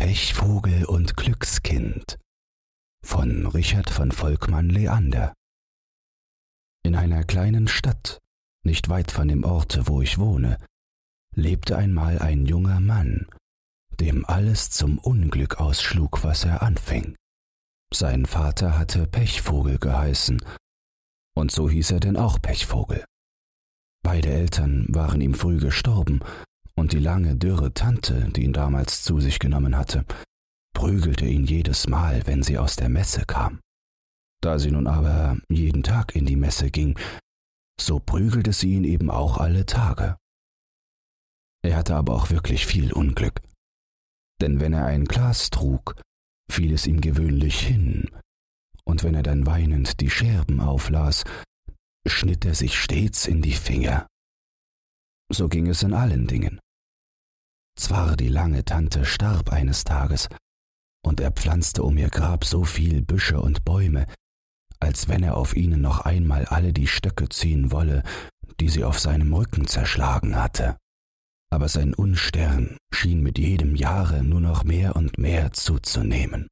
Pechvogel und Glückskind von Richard von Volkmann Leander In einer kleinen Stadt, nicht weit von dem Orte, wo ich wohne, lebte einmal ein junger Mann, dem alles zum Unglück ausschlug, was er anfing. Sein Vater hatte Pechvogel geheißen, und so hieß er denn auch Pechvogel. Beide Eltern waren ihm früh gestorben, und die lange, dürre Tante, die ihn damals zu sich genommen hatte, prügelte ihn jedes Mal, wenn sie aus der Messe kam. Da sie nun aber jeden Tag in die Messe ging, so prügelte sie ihn eben auch alle Tage. Er hatte aber auch wirklich viel Unglück, denn wenn er ein Glas trug, fiel es ihm gewöhnlich hin, und wenn er dann weinend die Scherben auflas, schnitt er sich stets in die Finger. So ging es in allen Dingen. Zwar die lange Tante starb eines Tages, und er pflanzte um ihr Grab so viel Büsche und Bäume, als wenn er auf ihnen noch einmal alle die Stöcke ziehen wolle, die sie auf seinem Rücken zerschlagen hatte. Aber sein Unstern schien mit jedem Jahre nur noch mehr und mehr zuzunehmen.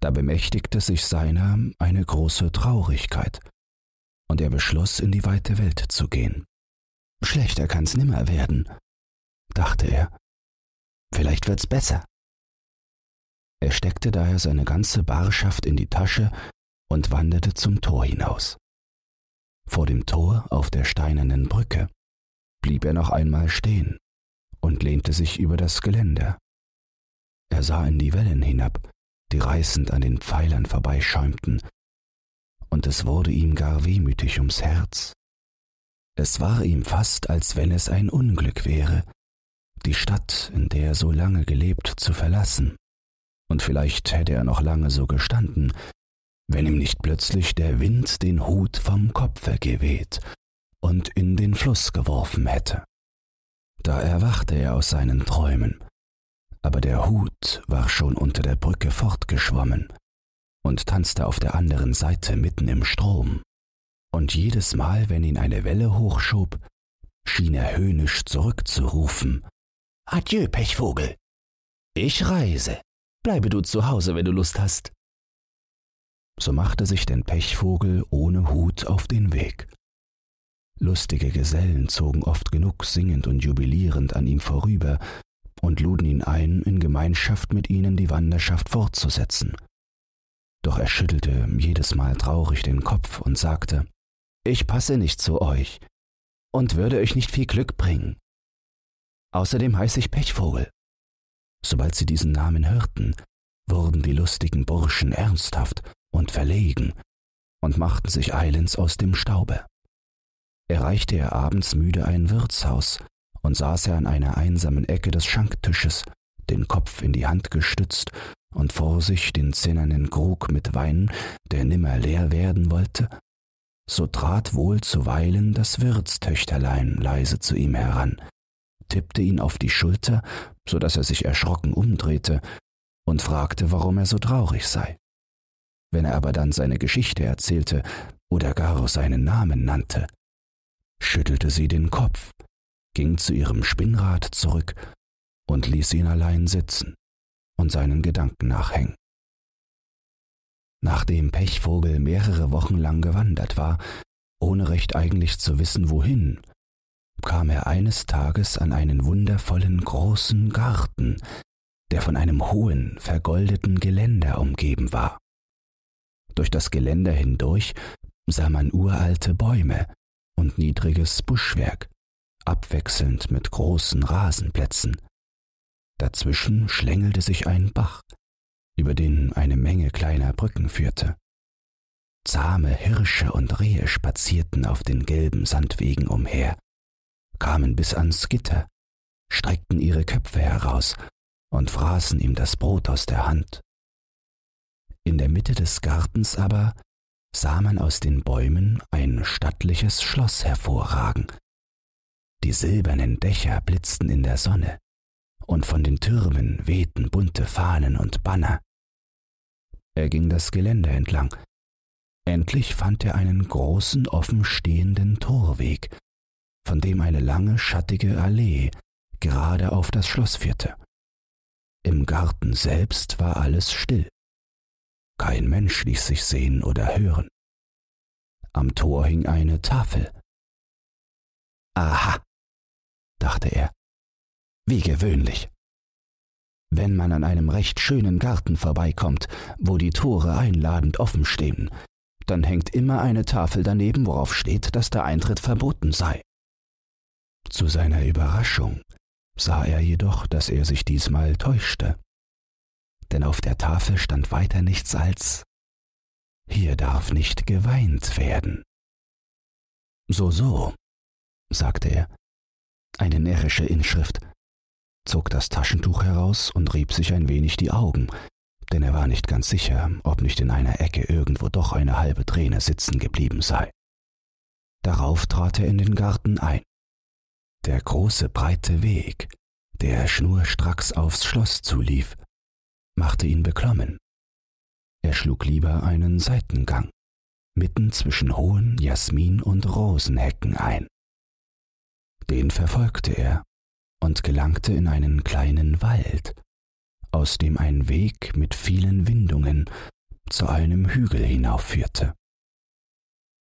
Da bemächtigte sich seiner eine große Traurigkeit, und er beschloss, in die weite Welt zu gehen. Schlechter kann's nimmer werden, dachte er. Vielleicht wird's besser. Er steckte daher seine ganze Barschaft in die Tasche und wanderte zum Tor hinaus. Vor dem Tor auf der steinernen Brücke blieb er noch einmal stehen und lehnte sich über das Geländer. Er sah in die Wellen hinab, die reißend an den Pfeilern vorbeischäumten, und es wurde ihm gar wehmütig ums Herz. Es war ihm fast, als wenn es ein Unglück wäre, die Stadt, in der er so lange gelebt, zu verlassen. Und vielleicht hätte er noch lange so gestanden, wenn ihm nicht plötzlich der Wind den Hut vom Kopfe geweht und in den Fluss geworfen hätte. Da erwachte er aus seinen Träumen, aber der Hut war schon unter der Brücke fortgeschwommen und tanzte auf der anderen Seite mitten im Strom. Und jedes Mal, wenn ihn eine Welle hochschob, schien er höhnisch zurückzurufen Adieu, Pechvogel. Ich reise. Bleibe du zu Hause, wenn du Lust hast. So machte sich denn Pechvogel ohne Hut auf den Weg. Lustige Gesellen zogen oft genug singend und jubilierend an ihm vorüber und luden ihn ein, in Gemeinschaft mit ihnen die Wanderschaft fortzusetzen. Doch er schüttelte jedes Mal traurig den Kopf und sagte, Ich passe nicht zu euch und würde euch nicht viel Glück bringen. Außerdem heiße ich Pechvogel. Sobald sie diesen Namen hörten, wurden die lustigen Burschen ernsthaft und verlegen und machten sich eilends aus dem Staube. Erreichte er abends müde ein Wirtshaus und saß er an einer einsamen Ecke des Schanktisches, den Kopf in die Hand gestützt und vor sich den zinnernen Krug mit Wein, der nimmer leer werden wollte, so trat wohl zuweilen das Wirtstöchterlein leise zu ihm heran, tippte ihn auf die Schulter, so dass er sich erschrocken umdrehte und fragte, warum er so traurig sei. Wenn er aber dann seine Geschichte erzählte oder gar seinen Namen nannte, schüttelte sie den Kopf, ging zu ihrem Spinnrad zurück und ließ ihn allein sitzen und seinen Gedanken nachhängen. Nachdem Pechvogel mehrere Wochen lang gewandert war, ohne recht eigentlich zu wissen wohin, kam er eines Tages an einen wundervollen großen Garten, der von einem hohen, vergoldeten Geländer umgeben war. Durch das Geländer hindurch sah man uralte Bäume und niedriges Buschwerk, abwechselnd mit großen Rasenplätzen. Dazwischen schlängelte sich ein Bach, über den eine Menge kleiner Brücken führte. Zahme Hirsche und Rehe spazierten auf den gelben Sandwegen umher, kamen bis ans Gitter, streckten ihre Köpfe heraus und fraßen ihm das Brot aus der Hand. In der Mitte des Gartens aber sah man aus den Bäumen ein stattliches Schloss hervorragen. Die silbernen Dächer blitzten in der Sonne, und von den Türmen wehten bunte Fahnen und Banner. Er ging das Gelände entlang. Endlich fand er einen großen offenstehenden Torweg, von dem eine lange schattige Allee gerade auf das Schloss führte. Im Garten selbst war alles still. Kein Mensch ließ sich sehen oder hören. Am Tor hing eine Tafel. Aha, dachte er, wie gewöhnlich. Wenn man an einem recht schönen Garten vorbeikommt, wo die Tore einladend offen stehen, dann hängt immer eine Tafel daneben, worauf steht, dass der Eintritt verboten sei. Zu seiner Überraschung sah er jedoch, dass er sich diesmal täuschte. Denn auf der Tafel stand weiter nichts als Hier darf nicht geweint werden. So, so, sagte er, eine närrische Inschrift, zog das Taschentuch heraus und rieb sich ein wenig die Augen, denn er war nicht ganz sicher, ob nicht in einer Ecke irgendwo doch eine halbe Träne sitzen geblieben sei. Darauf trat er in den Garten ein. Der große breite Weg, der schnurstracks aufs Schloss zulief, machte ihn beklommen. Er schlug lieber einen Seitengang, mitten zwischen hohen Jasmin- und Rosenhecken ein. Den verfolgte er und gelangte in einen kleinen Wald, aus dem ein Weg mit vielen Windungen zu einem Hügel hinaufführte.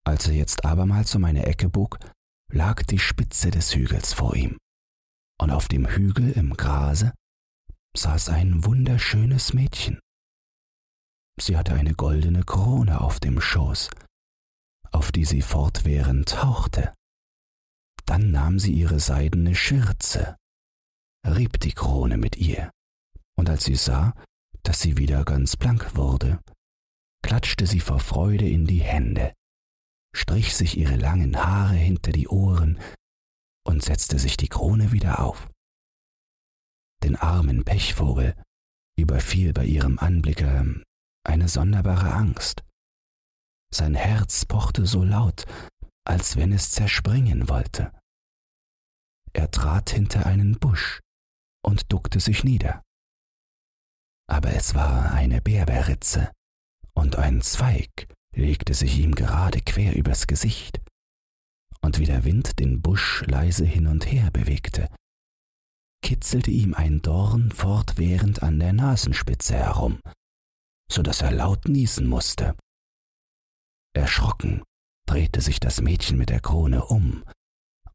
Als er jetzt abermals um eine Ecke bog, lag die Spitze des Hügels vor ihm, und auf dem Hügel im Grase saß ein wunderschönes Mädchen. Sie hatte eine goldene Krone auf dem Schoß, auf die sie fortwährend hauchte. Dann nahm sie ihre seidene Schürze, rieb die Krone mit ihr und als sie sah, dass sie wieder ganz blank wurde, klatschte sie vor Freude in die Hände, strich sich ihre langen Haare hinter die Ohren und setzte sich die Krone wieder auf. Den armen Pechvogel überfiel bei ihrem Anblicke eine sonderbare Angst. Sein Herz pochte so laut, als wenn es zerspringen wollte. Er trat hinter einen Busch und duckte sich nieder aber es war eine Berberitze, und ein Zweig legte sich ihm gerade quer übers Gesicht, und wie der Wind den Busch leise hin und her bewegte, kitzelte ihm ein Dorn fortwährend an der Nasenspitze herum, so dass er laut niesen musste. Erschrocken drehte sich das Mädchen mit der Krone um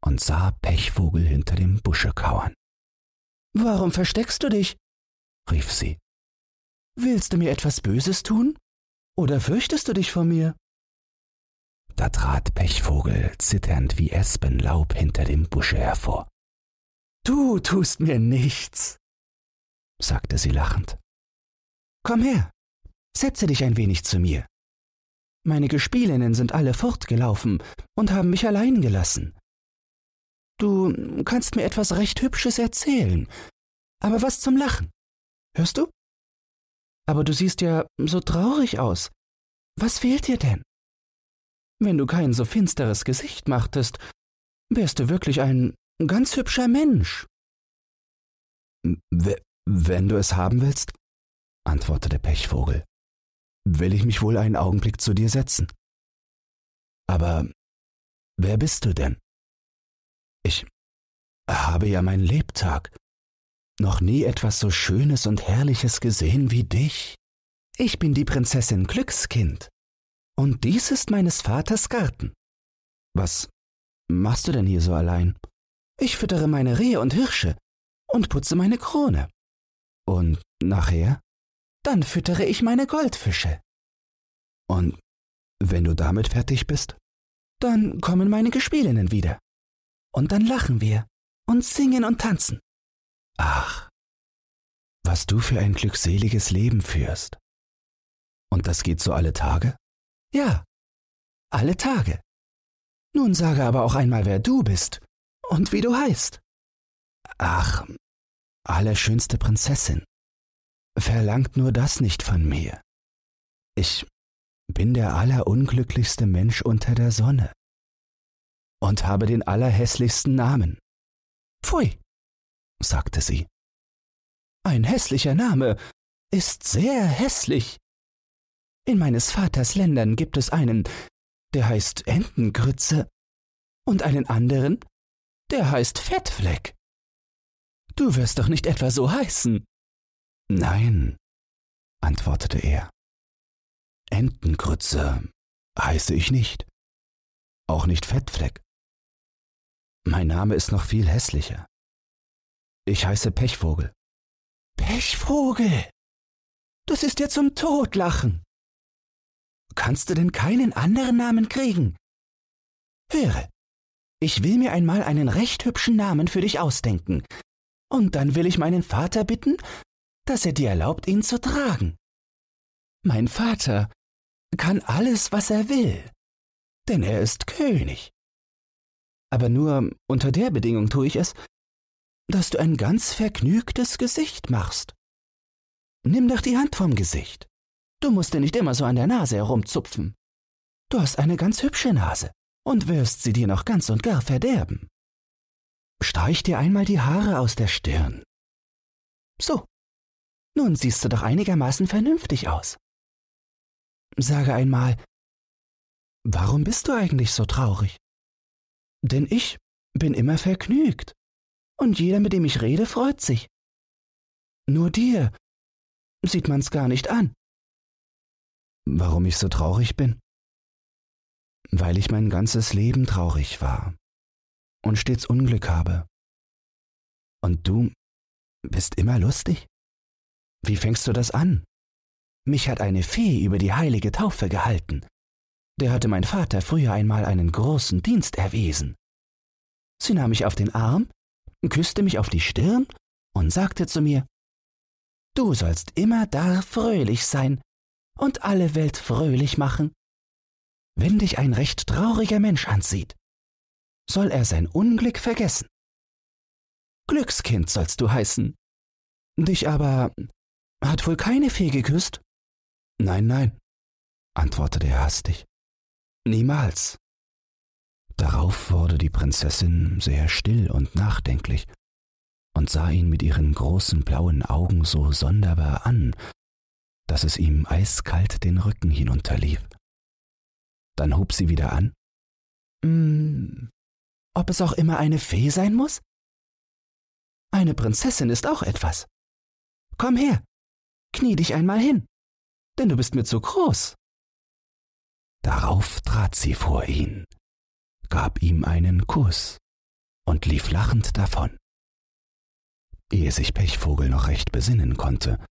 und sah Pechvogel hinter dem Busche kauern. Warum versteckst du dich? rief sie. Willst du mir etwas Böses tun? Oder fürchtest du dich vor mir? Da trat Pechvogel zitternd wie Espenlaub hinter dem Busche hervor. Du tust mir nichts, sagte sie lachend. Komm her, setze dich ein wenig zu mir. Meine Gespielinnen sind alle fortgelaufen und haben mich allein gelassen. Du kannst mir etwas recht Hübsches erzählen, aber was zum Lachen. Hörst du? Aber du siehst ja so traurig aus. Was fehlt dir denn? Wenn du kein so finsteres Gesicht machtest, wärst du wirklich ein ganz hübscher Mensch. W wenn du es haben willst, antwortete Pechvogel, will ich mich wohl einen Augenblick zu dir setzen. Aber wer bist du denn? Ich habe ja meinen Lebtag noch nie etwas so Schönes und Herrliches gesehen wie dich. Ich bin die Prinzessin Glückskind. Und dies ist meines Vaters Garten. Was machst du denn hier so allein? Ich füttere meine Rehe und Hirsche und putze meine Krone. Und nachher? Dann füttere ich meine Goldfische. Und wenn du damit fertig bist? Dann kommen meine Gespielinnen wieder. Und dann lachen wir und singen und tanzen. Ach, was du für ein glückseliges Leben führst. Und das geht so alle Tage? Ja, alle Tage. Nun sage aber auch einmal, wer du bist und wie du heißt. Ach, allerschönste Prinzessin, verlangt nur das nicht von mir. Ich bin der allerunglücklichste Mensch unter der Sonne und habe den allerhässlichsten Namen. Pfui, sagte sie. Ein hässlicher Name ist sehr hässlich. In meines Vaters Ländern gibt es einen, der heißt Entengrütze, und einen anderen, der heißt Fettfleck. Du wirst doch nicht etwa so heißen. Nein, antwortete er. Entengrütze heiße ich nicht. Auch nicht Fettfleck. Mein Name ist noch viel hässlicher. Ich heiße Pechvogel. Pechvogel! Das ist dir zum Todlachen. Kannst du denn keinen anderen Namen kriegen? Höre, ich will mir einmal einen recht hübschen Namen für dich ausdenken, und dann will ich meinen Vater bitten, dass er dir erlaubt, ihn zu tragen. Mein Vater kann alles, was er will, denn er ist König. Aber nur unter der Bedingung tue ich es, dass du ein ganz vergnügtes Gesicht machst. Nimm doch die Hand vom Gesicht. Du musst dir nicht immer so an der Nase herumzupfen. Du hast eine ganz hübsche Nase und wirst sie dir noch ganz und gar verderben. Streich dir einmal die Haare aus der Stirn. So, nun siehst du doch einigermaßen vernünftig aus. Sage einmal, warum bist du eigentlich so traurig? Denn ich bin immer vergnügt, und jeder, mit dem ich rede, freut sich. Nur dir sieht man's gar nicht an. Warum ich so traurig bin? Weil ich mein ganzes Leben traurig war und stets Unglück habe. Und du bist immer lustig? Wie fängst du das an? Mich hat eine Fee über die heilige Taufe gehalten. Der hatte mein Vater früher einmal einen großen Dienst erwiesen. Sie nahm mich auf den Arm, küsste mich auf die Stirn und sagte zu mir, Du sollst immer da fröhlich sein und alle Welt fröhlich machen. Wenn dich ein recht trauriger Mensch ansieht, soll er sein Unglück vergessen. Glückskind sollst du heißen. Dich aber hat wohl keine Fee geküsst? Nein, nein, antwortete er hastig. Niemals. Darauf wurde die Prinzessin sehr still und nachdenklich und sah ihn mit ihren großen blauen Augen so sonderbar an, dass es ihm eiskalt den Rücken hinunterlief. Dann hob sie wieder an. Mm, ob es auch immer eine Fee sein muss? Eine Prinzessin ist auch etwas. Komm her, knie dich einmal hin, denn du bist mir zu groß. Darauf trat sie vor ihn, gab ihm einen Kuss und lief lachend davon. Ehe sich Pechvogel noch recht besinnen konnte,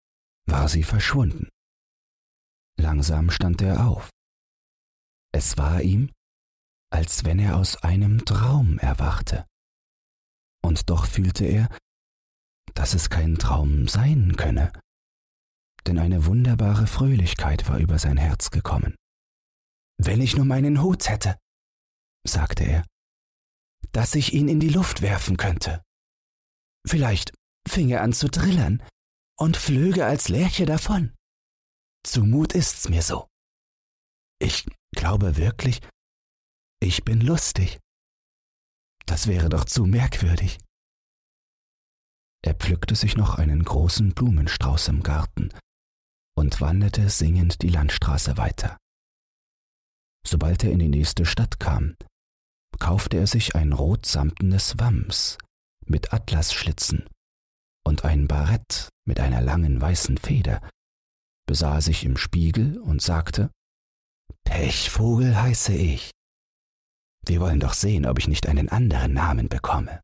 war sie verschwunden. Langsam stand er auf. Es war ihm, als wenn er aus einem Traum erwachte. Und doch fühlte er, dass es kein Traum sein könne, denn eine wunderbare Fröhlichkeit war über sein Herz gekommen. Wenn ich nur meinen Hut hätte, sagte er, dass ich ihn in die Luft werfen könnte. Vielleicht fing er an zu trillern und flöge als Lerche davon. Zumut ist's mir so. Ich glaube wirklich, ich bin lustig. Das wäre doch zu merkwürdig. Er pflückte sich noch einen großen Blumenstrauß im Garten und wanderte singend die Landstraße weiter. Sobald er in die nächste Stadt kam, kaufte er sich ein rotsamtenes Wams mit Atlasschlitzen und ein Barett mit einer langen weißen Feder, besah sich im Spiegel und sagte, Pechvogel heiße ich. Wir wollen doch sehen, ob ich nicht einen anderen Namen bekomme.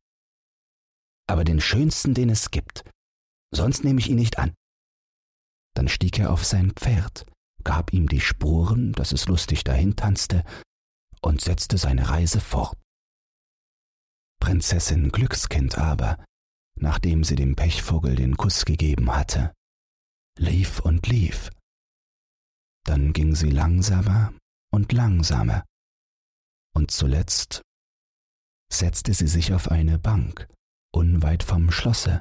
Aber den schönsten, den es gibt, sonst nehme ich ihn nicht an. Dann stieg er auf sein Pferd, gab ihm die Spuren, dass es lustig dahin tanzte, und setzte seine Reise fort. Prinzessin Glückskind aber nachdem sie dem Pechvogel den Kuss gegeben hatte, lief und lief. Dann ging sie langsamer und langsamer, und zuletzt setzte sie sich auf eine Bank unweit vom Schlosse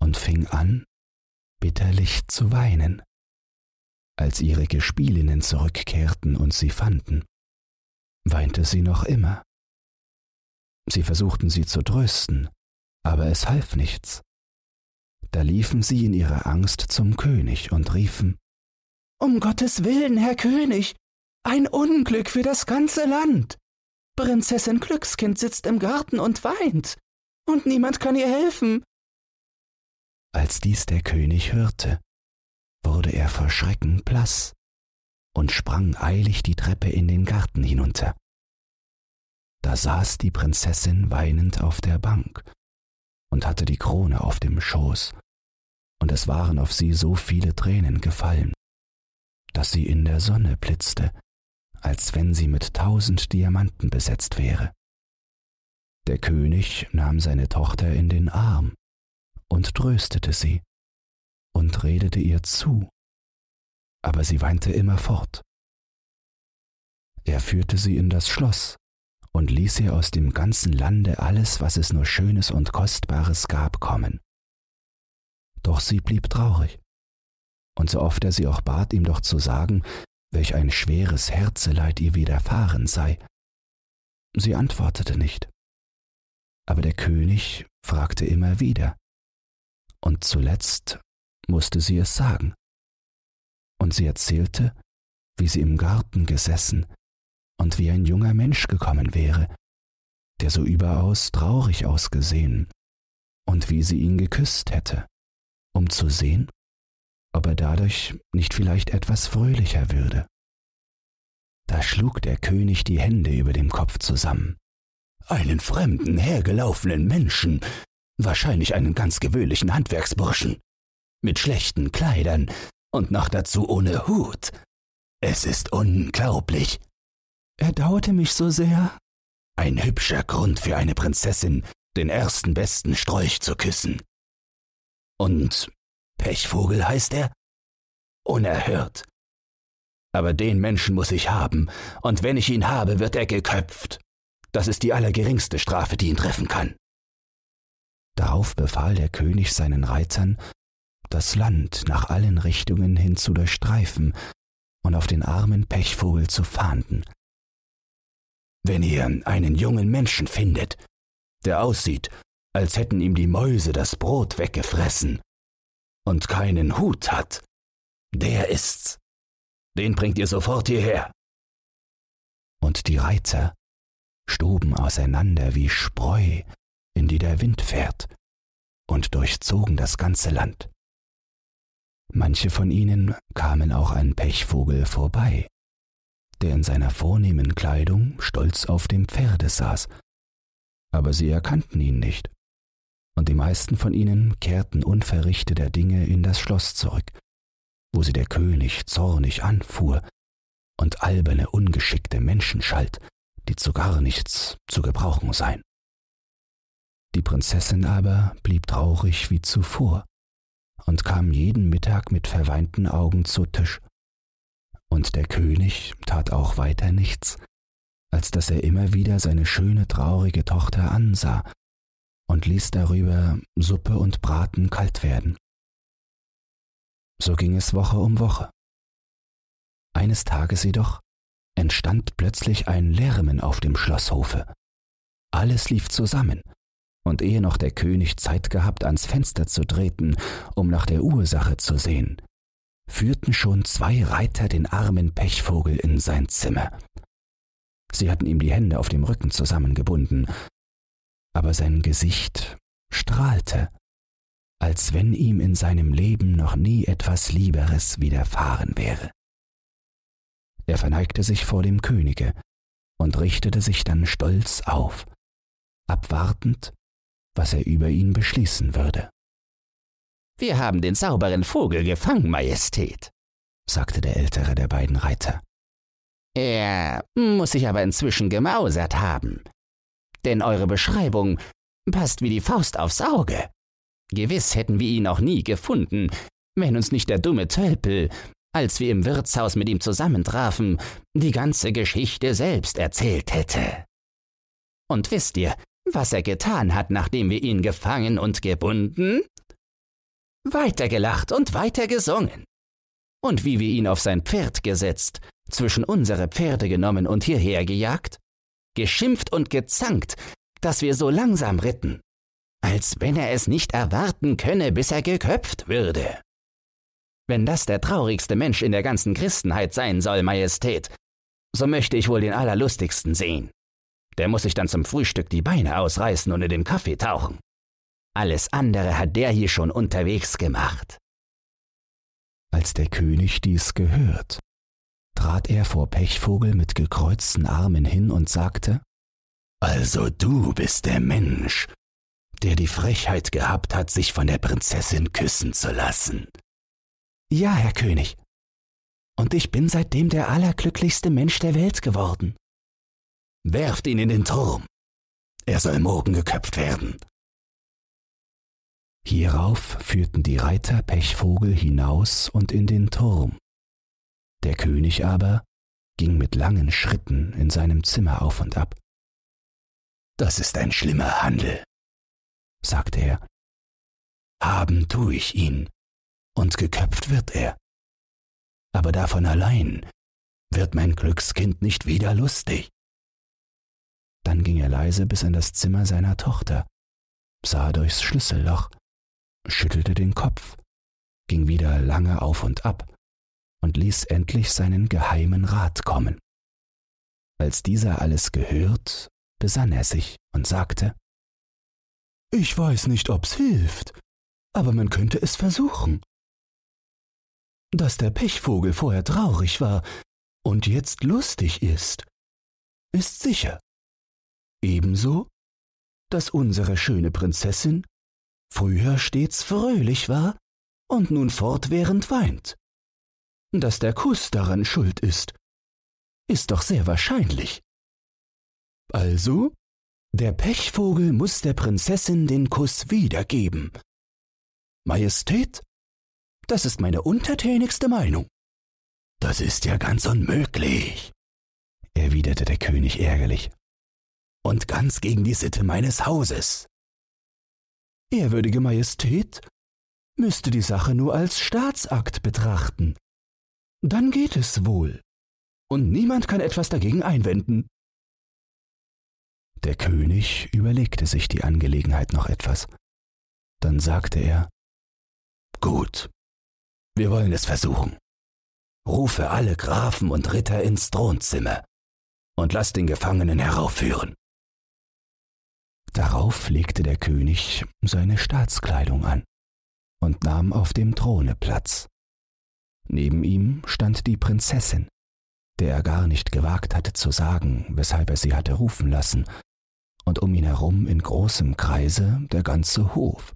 und fing an, bitterlich zu weinen. Als ihre Gespielinnen zurückkehrten und sie fanden, weinte sie noch immer. Sie versuchten sie zu trösten, aber es half nichts. Da liefen sie in ihrer Angst zum König und riefen Um Gottes willen, Herr König, ein Unglück für das ganze Land. Prinzessin Glückskind sitzt im Garten und weint, und niemand kann ihr helfen. Als dies der König hörte, wurde er vor Schrecken blass und sprang eilig die Treppe in den Garten hinunter. Da saß die Prinzessin weinend auf der Bank und hatte die Krone auf dem Schoß, und es waren auf sie so viele Tränen gefallen, dass sie in der Sonne blitzte, als wenn sie mit tausend Diamanten besetzt wäre. Der König nahm seine Tochter in den Arm und tröstete sie und redete ihr zu, aber sie weinte immerfort. Er führte sie in das Schloss und ließ ihr aus dem ganzen Lande alles, was es nur Schönes und Kostbares gab, kommen. Doch sie blieb traurig, und so oft er sie auch bat, ihm doch zu sagen, welch ein schweres Herzeleid ihr widerfahren sei, sie antwortete nicht. Aber der König fragte immer wieder, und zuletzt musste sie es sagen. Und sie erzählte, wie sie im Garten gesessen und wie ein junger Mensch gekommen wäre, der so überaus traurig ausgesehen, und wie sie ihn geküsst hätte, um zu sehen, ob er dadurch nicht vielleicht etwas fröhlicher würde. Da schlug der König die Hände über dem Kopf zusammen. Einen fremden, hergelaufenen Menschen, wahrscheinlich einen ganz gewöhnlichen Handwerksburschen, mit schlechten Kleidern und noch dazu ohne Hut. Es ist unglaublich. Er dauerte mich so sehr. Ein hübscher Grund für eine Prinzessin, den ersten besten Strolch zu küssen. Und Pechvogel heißt er? Unerhört. Aber den Menschen muss ich haben, und wenn ich ihn habe, wird er geköpft. Das ist die allergeringste Strafe, die ihn treffen kann. Darauf befahl der König seinen Reitern, das Land nach allen Richtungen hin zu durchstreifen und auf den armen Pechvogel zu fahnden. Wenn ihr einen jungen Menschen findet, der aussieht, als hätten ihm die Mäuse das Brot weggefressen und keinen Hut hat, der ist's. Den bringt ihr sofort hierher. Und die Reiter stoben auseinander wie Spreu, in die der Wind fährt, und durchzogen das ganze Land. Manche von ihnen kamen auch an Pechvogel vorbei, der in seiner vornehmen Kleidung stolz auf dem Pferde saß, aber sie erkannten ihn nicht, und die meisten von ihnen kehrten unverrichteter Dinge in das Schloss zurück, wo sie der König zornig anfuhr und alberne, ungeschickte Menschen schalt, die zu gar nichts zu gebrauchen seien. Die Prinzessin aber blieb traurig wie zuvor und kam jeden Mittag mit verweinten Augen zu Tisch. Und der König tat auch weiter nichts, als dass er immer wieder seine schöne, traurige Tochter ansah und ließ darüber Suppe und Braten kalt werden. So ging es Woche um Woche. Eines Tages jedoch entstand plötzlich ein Lärmen auf dem Schlosshofe. Alles lief zusammen, und ehe noch der König Zeit gehabt, ans Fenster zu treten, um nach der Ursache zu sehen, führten schon zwei Reiter den armen Pechvogel in sein Zimmer. Sie hatten ihm die Hände auf dem Rücken zusammengebunden, aber sein Gesicht strahlte, als wenn ihm in seinem Leben noch nie etwas Lieberes widerfahren wäre. Er verneigte sich vor dem Könige und richtete sich dann stolz auf, abwartend, was er über ihn beschließen würde. Wir haben den sauberen Vogel gefangen, Majestät, sagte der ältere der beiden Reiter. Er muss sich aber inzwischen gemausert haben, denn eure Beschreibung passt wie die Faust aufs Auge. Gewiss hätten wir ihn auch nie gefunden, wenn uns nicht der dumme Tölpel, als wir im Wirtshaus mit ihm zusammentrafen, die ganze Geschichte selbst erzählt hätte. Und wisst ihr, was er getan hat, nachdem wir ihn gefangen und gebunden? Weitergelacht und weiter gesungen. Und wie wir ihn auf sein Pferd gesetzt, zwischen unsere Pferde genommen und hierher gejagt, geschimpft und gezankt, dass wir so langsam ritten, als wenn er es nicht erwarten könne, bis er geköpft würde. Wenn das der traurigste Mensch in der ganzen Christenheit sein soll, Majestät, so möchte ich wohl den allerlustigsten sehen. Der muss sich dann zum Frühstück die Beine ausreißen und in den Kaffee tauchen. Alles andere hat der hier schon unterwegs gemacht. Als der König dies gehört, trat er vor Pechvogel mit gekreuzten Armen hin und sagte, Also du bist der Mensch, der die Frechheit gehabt hat, sich von der Prinzessin küssen zu lassen. Ja, Herr König. Und ich bin seitdem der allerglücklichste Mensch der Welt geworden. Werft ihn in den Turm. Er soll morgen geköpft werden. Hierauf führten die Reiter Pechvogel hinaus und in den Turm. Der König aber ging mit langen Schritten in seinem Zimmer auf und ab. Das ist ein schlimmer Handel, sagte er. Haben tu ich ihn, und geköpft wird er. Aber davon allein wird mein Glückskind nicht wieder lustig. Dann ging er leise bis in das Zimmer seiner Tochter, sah durchs Schlüsselloch schüttelte den Kopf, ging wieder lange auf und ab und ließ endlich seinen geheimen Rat kommen. Als dieser alles gehört, besann er sich und sagte, Ich weiß nicht, ob's hilft, aber man könnte es versuchen. Dass der Pechvogel vorher traurig war und jetzt lustig ist, ist sicher. Ebenso, dass unsere schöne Prinzessin früher stets fröhlich war und nun fortwährend weint. Dass der Kuss daran schuld ist, ist doch sehr wahrscheinlich. Also, der Pechvogel muss der Prinzessin den Kuss wiedergeben. Majestät, das ist meine untertänigste Meinung. Das ist ja ganz unmöglich, erwiderte der König ärgerlich. Und ganz gegen die Sitte meines Hauses. Ehrwürdige Majestät müsste die Sache nur als Staatsakt betrachten. Dann geht es wohl, und niemand kann etwas dagegen einwenden. Der König überlegte sich die Angelegenheit noch etwas. Dann sagte er Gut, wir wollen es versuchen. Rufe alle Grafen und Ritter ins Thronzimmer und lass den Gefangenen heraufführen. Darauf legte der König seine Staatskleidung an und nahm auf dem Throne Platz. Neben ihm stand die Prinzessin, der er gar nicht gewagt hatte zu sagen, weshalb er sie hatte rufen lassen, und um ihn herum in großem Kreise der ganze Hof,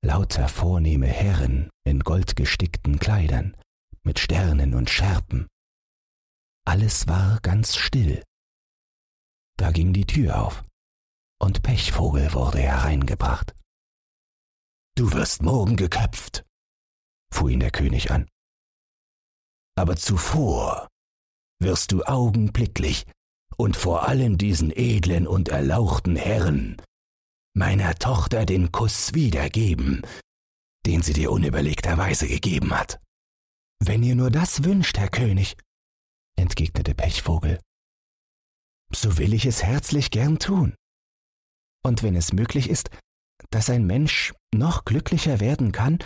lauter vornehme Herren in goldgestickten Kleidern, mit Sternen und Schärpen. Alles war ganz still. Da ging die Tür auf und Pechvogel wurde hereingebracht. Du wirst morgen geköpft, fuhr ihn der König an. Aber zuvor wirst du augenblicklich und vor allen diesen edlen und erlauchten Herren meiner Tochter den Kuss wiedergeben, den sie dir unüberlegterweise gegeben hat. Wenn ihr nur das wünscht, Herr König, entgegnete Pechvogel, so will ich es herzlich gern tun. Und wenn es möglich ist, dass ein Mensch noch glücklicher werden kann,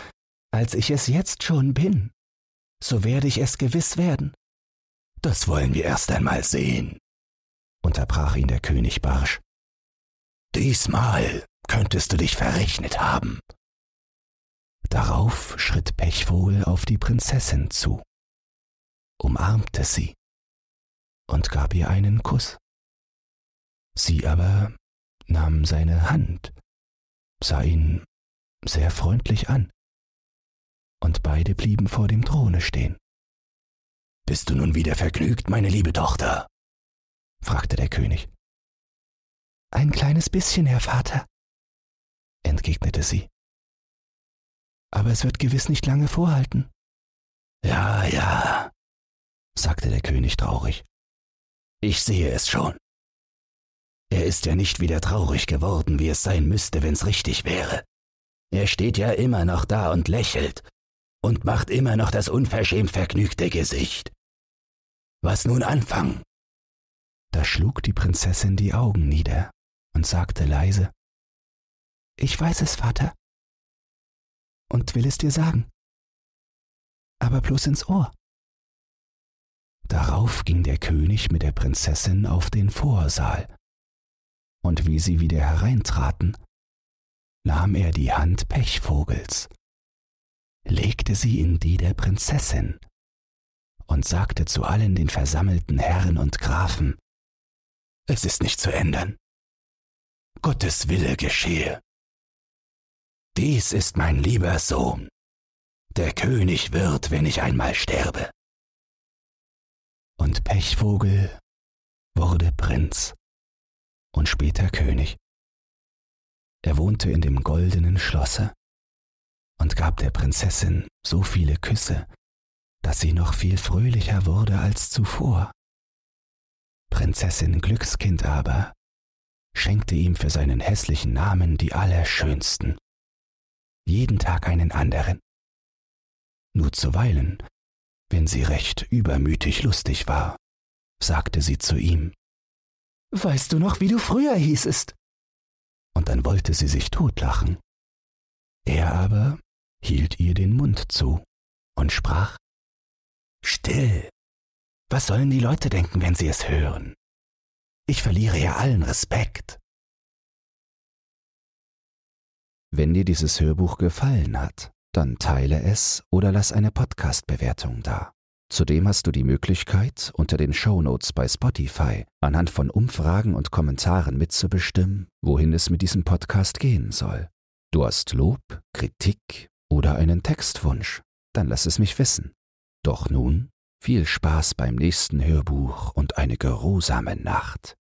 als ich es jetzt schon bin, so werde ich es gewiss werden. Das wollen wir erst einmal sehen, unterbrach ihn der König barsch. Diesmal könntest du dich verrechnet haben. Darauf schritt Pechvogel auf die Prinzessin zu, umarmte sie und gab ihr einen Kuss. Sie aber nahm seine Hand, sah ihn sehr freundlich an, und beide blieben vor dem Throne stehen. Bist du nun wieder vergnügt, meine liebe Tochter? fragte der König. Ein kleines bisschen, Herr Vater, entgegnete sie. Aber es wird gewiss nicht lange vorhalten. Ja, ja, sagte der König traurig. Ich sehe es schon. Er ist ja nicht wieder traurig geworden, wie es sein müsste, wenn's richtig wäre. Er steht ja immer noch da und lächelt und macht immer noch das unverschämt vergnügte Gesicht. Was nun anfangen? Da schlug die Prinzessin die Augen nieder und sagte leise Ich weiß es, Vater, und will es dir sagen, aber bloß ins Ohr. Darauf ging der König mit der Prinzessin auf den Vorsaal und wie sie wieder hereintraten, nahm er die Hand Pechvogels, legte sie in die der Prinzessin und sagte zu allen den versammelten Herren und Grafen, Es ist nicht zu ändern. Gottes Wille geschehe. Dies ist mein lieber Sohn. Der König wird, wenn ich einmal sterbe. Und Pechvogel wurde Prinz und später König. Er wohnte in dem goldenen Schlosse und gab der Prinzessin so viele Küsse, dass sie noch viel fröhlicher wurde als zuvor. Prinzessin Glückskind aber schenkte ihm für seinen hässlichen Namen die allerschönsten, jeden Tag einen anderen. Nur zuweilen, wenn sie recht übermütig lustig war, sagte sie zu ihm, Weißt du noch, wie du früher hießest? Und dann wollte sie sich totlachen. Er aber hielt ihr den Mund zu und sprach, Still, was sollen die Leute denken, wenn sie es hören? Ich verliere ja allen Respekt. Wenn dir dieses Hörbuch gefallen hat, dann teile es oder lass eine Podcast-Bewertung da. Zudem hast du die Möglichkeit, unter den Shownotes bei Spotify anhand von Umfragen und Kommentaren mitzubestimmen, wohin es mit diesem Podcast gehen soll. Du hast Lob, Kritik oder einen Textwunsch, dann lass es mich wissen. Doch nun viel Spaß beim nächsten Hörbuch und eine geruhsame Nacht.